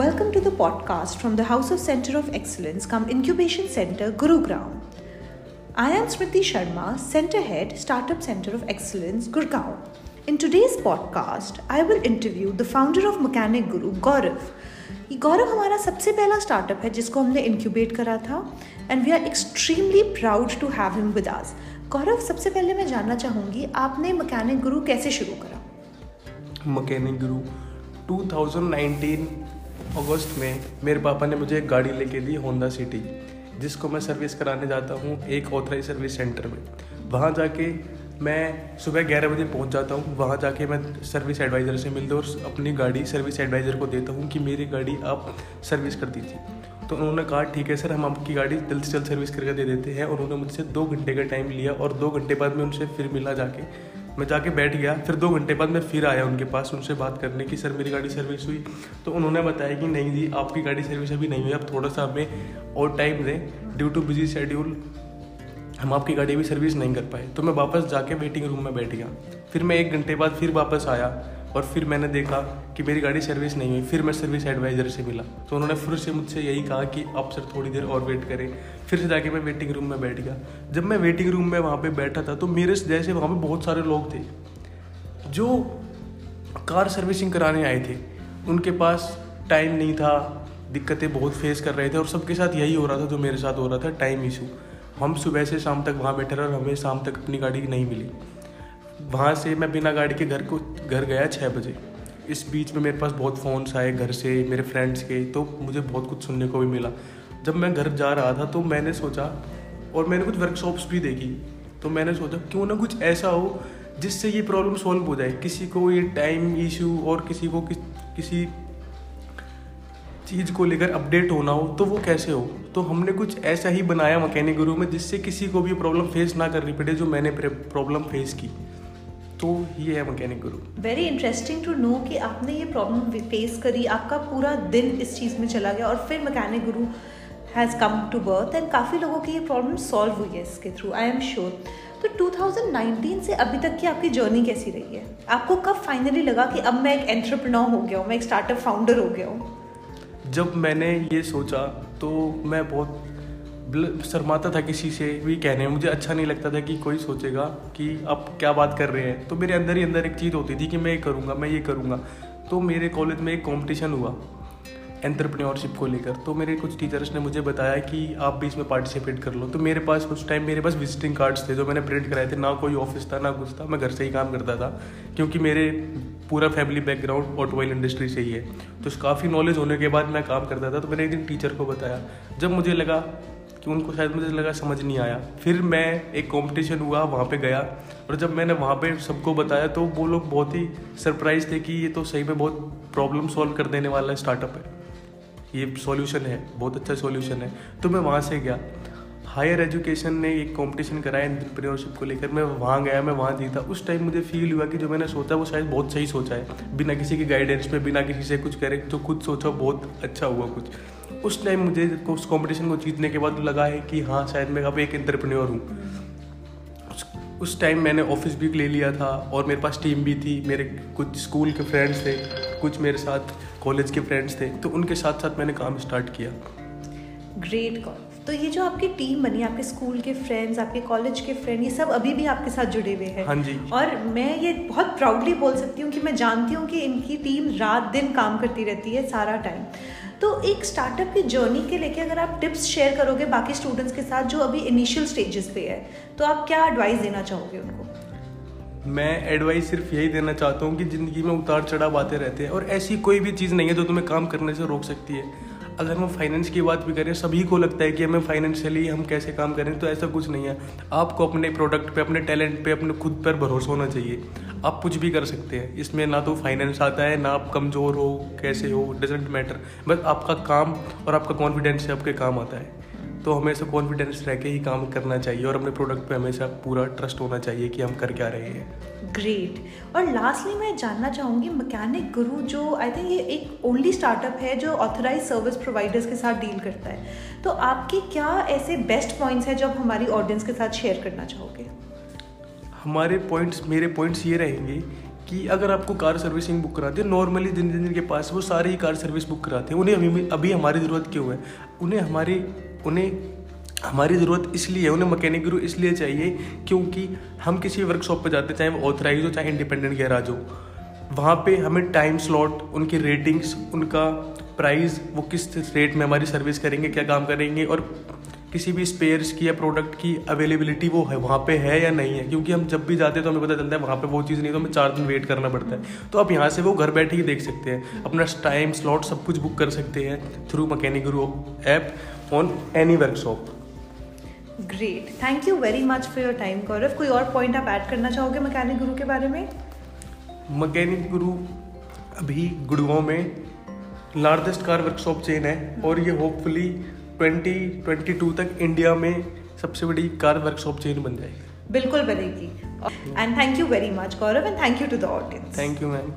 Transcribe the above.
Welcome to the podcast from the House of Center of Excellence come Incubation Center, Gurugram. I am Smriti Sharma, Center Head, Startup Center of Excellence, Gurgaon. In today's podcast, I will interview the founder of Mechanic Guru, Gaurav. गौरव हमारा सबसे पहला startup है जिसको हमने incubate करा था and we are extremely proud to have him with us Gaurav सबसे पहले मैं जानना चाहूँगी आपने मकैनिक गुरु कैसे शुरू करा मकैनिक गुरु 2019 अगस्त में मेरे पापा ने मुझे एक गाड़ी लेके दी होंडा सिटी, जिसको मैं सर्विस कराने जाता हूँ एक ऑथराइज सर्विस सेंटर में। वहाँ जाके मैं सुबह ग्यारह बजे पहुँच जाता हूँ, वहाँ जाके मैं सर्विस एडवाइज़र से मिलता और अपनी गाड़ी सर्विस एडवाइज़र को देता हूँ कि मेरी गाड़ी आप सर्विस कर दीजिए तो उन्होंने कहा, ठीक है सर, हम आपकी गाड़ी जल्द से जल्द सर्विस करके दे देते हैं। और उन्होंने मुझसे दो घंटे का टाइम लिया और दो घंटे बाद मैं उनसे फिर मिला जाके मैं जाके बैठ गया, फिर दो घंटे बाद मैं फिर आया उनके पास, उनसे बात करने की, सर, मेरी गाड़ी सर्विस हुई। तो उन्होंने बताया कि, नहीं जी, आपकी गाड़ी सर्विस अभी नहीं हुई, आप थोड़ा सा हमें और टाइम दें ड्यू टू बिज़ी शेड्यूल हम आपकी गाड़ी भी सर्विस नहीं कर पाए। तो मैं वापस जाके वेटिंग रूम में बैठ गया। फिर मैं एक घंटे बाद फिर वापस आया। और फिर मैंने देखा कि मेरी गाड़ी सर्विस नहीं हुई। फिर मैं सर्विस एडवाइज़र से मिला। तो उन्होंने फिर से मुझसे यही कहा कि आप सर थोड़ी देर और वेट करें। फिर से जाके मैं वेटिंग रूम में बैठ गया। जब मैं वेटिंग रूम में वहाँ पर बैठा था तो मेरे जैसे वहाँ पर बहुत सारे लोग थे, जो कार सर्विसिंग कराने आए थे। उनके पास टाइम नहीं था, दिक्कतें बहुत फेस कर रहे थे और सबके साथ यही हो रहा था जो मेरे साथ हो रहा था टाइम इशू हम सुबह से शाम तक वहाँ बैठे रहे और हमें शाम तक अपनी गाड़ी नहीं मिली। वहाँ से मैं बिना गाड़ी के घर को घर गया छः बजे। इस बीच में मेरे पास बहुत फ़ोन्स आए घर से मेरे फ्रेंड्स के तो मुझे बहुत कुछ सुनने को भी मिला। जब मैं घर जा रहा था तो मैंने सोचा और मैंने कुछ वर्कशॉप्स भी देखी तो मैंने सोचा क्यों ना कुछ ऐसा हो जिससे ये प्रॉब्लम सॉल्व हो जाए। किसी को ये टाइम इशू और किसी को किस, किसी चीज़ को लेकर अपडेट होना हो तो वो कैसे हो? तो हमने कुछ ऐसा ही बनाया मकैनिक गुरु में जिससे किसी को भी प्रॉब्लम फेस ना करनी पड़े जो मैंने प्रॉब्लम फेस की। तो ये है mechanic Guru. Very interesting to know कि आपने ये प्रॉब्लम फेस करी आपका पूरा दिन इस चीज़ में चला गया और फिर mechanic Guru has come to birth and काफ़ी लोगों की ये प्रॉब्लम सॉल्व हुई है इसके थ्रू आई एम श्योर तो 2019 से अभी तक की आपकी जर्नी कैसी रही है? आपको कब फाइनली लगा कि अब मैं एक एंट्रप्रनोर हो गया हूँ मैं एक स्टार्टअप फाउंडर हो गया हूँ? जब मैंने ये सोचा तो मैं बहुत शर्माता था किसी से भी कहने मुझे अच्छा नहीं लगता था कि कोई सोचेगा कि आप क्या बात कर रहे हैं। तो मेरे अंदर ही अंदर एक चीज़ होती थी कि मैं ये करूँगा, मैं ये करूँगा। तो मेरे कॉलेज में एक कंपटीशन हुआ एंटरप्रेन्योरशिप को लेकर। तो मेरे कुछ टीचर्स ने मुझे बताया कि आप भी इसमें पार्टिसिपेट कर लो। तो मेरे पास उस टाइम मेरे पास विजिटिंग कार्ड्स थे जो मैंने प्रिंट कराए थे। ना कोई ऑफ़िस था, ना कुछ था। मैं घर से ही काम करता था, क्योंकि मेरे पूरा फैमिली बैकग्राउंड ऑटोमोबाइल इंडस्ट्री से ही है। तो काफ़ी नॉलेज होने के बाद मैं काम करता था। तो मैंने एक दिन टीचर को बताया। जब मुझे लगा कि उनको शायद मुझे लगा समझ नहीं आया। फिर मैं एक कंपटीशन हुआ, वहाँ पे गया। और जब मैंने वहाँ पे सबको बताया तो वो लोग बहुत ही सरप्राइज़ थे कि ये तो सही में बहुत प्रॉब्लम सॉल्व कर देने वाला स्टार्टअप है। ये सॉल्यूशन है, बहुत अच्छा सॉल्यूशन है। तो मैं वहाँ से गया। हायर एजुकेशन ने एक कंपटीशन कराया एंटरप्रेन्योरशिप को लेकर। मैं वहाँ गया, मैं वहाँ जीता। उस टाइम मुझे फील हुआ कि जो मैंने सोचा, वो शायद बहुत सही सोचा है। बिना किसी के गाइडेंस में बिना किसी से कुछ करे जो खुद सोचा, बहुत अच्छा हुआ कुछ। उस टाइम मुझे उस कॉम्पिटिशन को जीतने के बाद लगा है कि हाँ शायद मैं अब एक एंटरप्रेन्योर हूँ। उस टाइम मैंने ऑफ़िस भी ले लिया था और मेरे पास टीम भी थी। मेरे कुछ स्कूल के फ्रेंड्स थे, कुछ मेरे साथ कॉलेज के फ्रेंड्स थे तो उनके साथ साथ मैंने काम स्टार्ट किया। ग्रेट कॉल तो ये जो आपकी टीम बनी आपके स्कूल के फ्रेंड्स आपके कॉलेज के फ्रेंड ये सब अभी भी आपके साथ जुड़े हुए हैं। हाँ जी। और मैं ये बहुत प्राउडली बोल सकती हूँ कि मैं जानती हूँ कि इनकी टीम रात दिन काम करती रहती है सारा टाइम तो एक स्टार्टअप की जर्नी के लेके अगर आप टिप्स शेयर करोगे बाकी स्टूडेंट्स के साथ जो अभी इनिशियल स्टेजेस पे है तो आप क्या एडवाइस देना चाहोगे उनको? मैं एडवाइस सिर्फ़ यही देना चाहता हूँ कि ज़िंदगी में उतार चढ़ाव आते रहते हैं और ऐसी कोई भी चीज़ नहीं है जो तुम्हें काम करने से रोक सकती है। अगर हम फाइनेंस की बात भी करें, सभी को लगता है कि हमें फाइनेंशियली हम कैसे काम करें तो ऐसा कुछ नहीं है। आपको अपने प्रोडक्ट पे, अपने टैलेंट पे, अपने खुद पर भरोसा होना चाहिए। आप कुछ भी कर सकते हैं। इसमें ना तो फाइनेंस आता है, ना आप कमज़ोर हो, कैसे हो डजेंट मैटर बस आपका काम और आपका कॉन्फिडेंस आपके काम आता है। तो हमेशा कॉन्फिडेंस रह के ही काम करना चाहिए और अपने प्रोडक्ट पे हमेशा पूरा ट्रस्ट होना चाहिए कि हम कर क्या रहे हैं। ग्रेट और लास्टली मैं जानना चाहूँगी मैकेनिक गुरु जो आई थिंक ये एक ओनली स्टार्टअप है जो ऑथराइज सर्विस प्रोवाइडर्स के साथ डील करता है। तो आपके क्या ऐसे बेस्ट पॉइंट्स हैं जो आप हमारी ऑडियंस के साथ शेयर करना चाहोगे? हमारे पॉइंट्स मेरे पॉइंट्स ये रहेंगे कि अगर आपको कार सर्विसिंग बुक कराती है नॉर्मली जिन जिन के पास वो सारी ही कार सर्विस बुक कराते हैं। उन्हें अभी अभी हमारी ज़रूरत क्यों है? उन्हें हमारी उन्हें हमारी ज़रूरत इसलिए है, उन्हें मकैनिक गुरु इसलिए चाहिए क्योंकि हम किसी वर्कशॉप पर जाते चाहे वो ऑथराइज हो, चाहे इंडिपेंडेंट गैराज हो, वहाँ पे हमें टाइम स्लॉट उनकी रेटिंग्स उनका प्राइस वो किस रेट में हमारी सर्विस करेंगे, क्या काम करेंगे और किसी भी स्पेयर्स की या प्रोडक्ट की अवेलेबिलिटी वो है वहाँ पे है या नहीं है? क्योंकि हम जब भी जाते हैं तो हमें पता चलता है वहाँ पे वो चीज़ नहीं तो हमें चार दिन वेट करना पड़ता है। तो आप यहाँ से वो घर बैठे ही देख सकते हैं। अपना टाइम स्लॉट सब कुछ बुक कर सकते हैं through mechanic Guru app on any workshop great thank you very much for your time Gaurav कोई और पॉइंट आप ऐड करना चाहोगे मैकेनिक गुरु के बारे में? मकैनिक गुरु अभी गुड़गांव में लार्जेस्ट कार वर्कशॉप चेन है और ये होपफुली 2022 तक इंडिया में सबसे बड़ी कार वर्कशॉप चेन बन जाएगी। बिल्कुल बनेगी। And thank you very much Gaurav and thank you to the audience thank you ma'am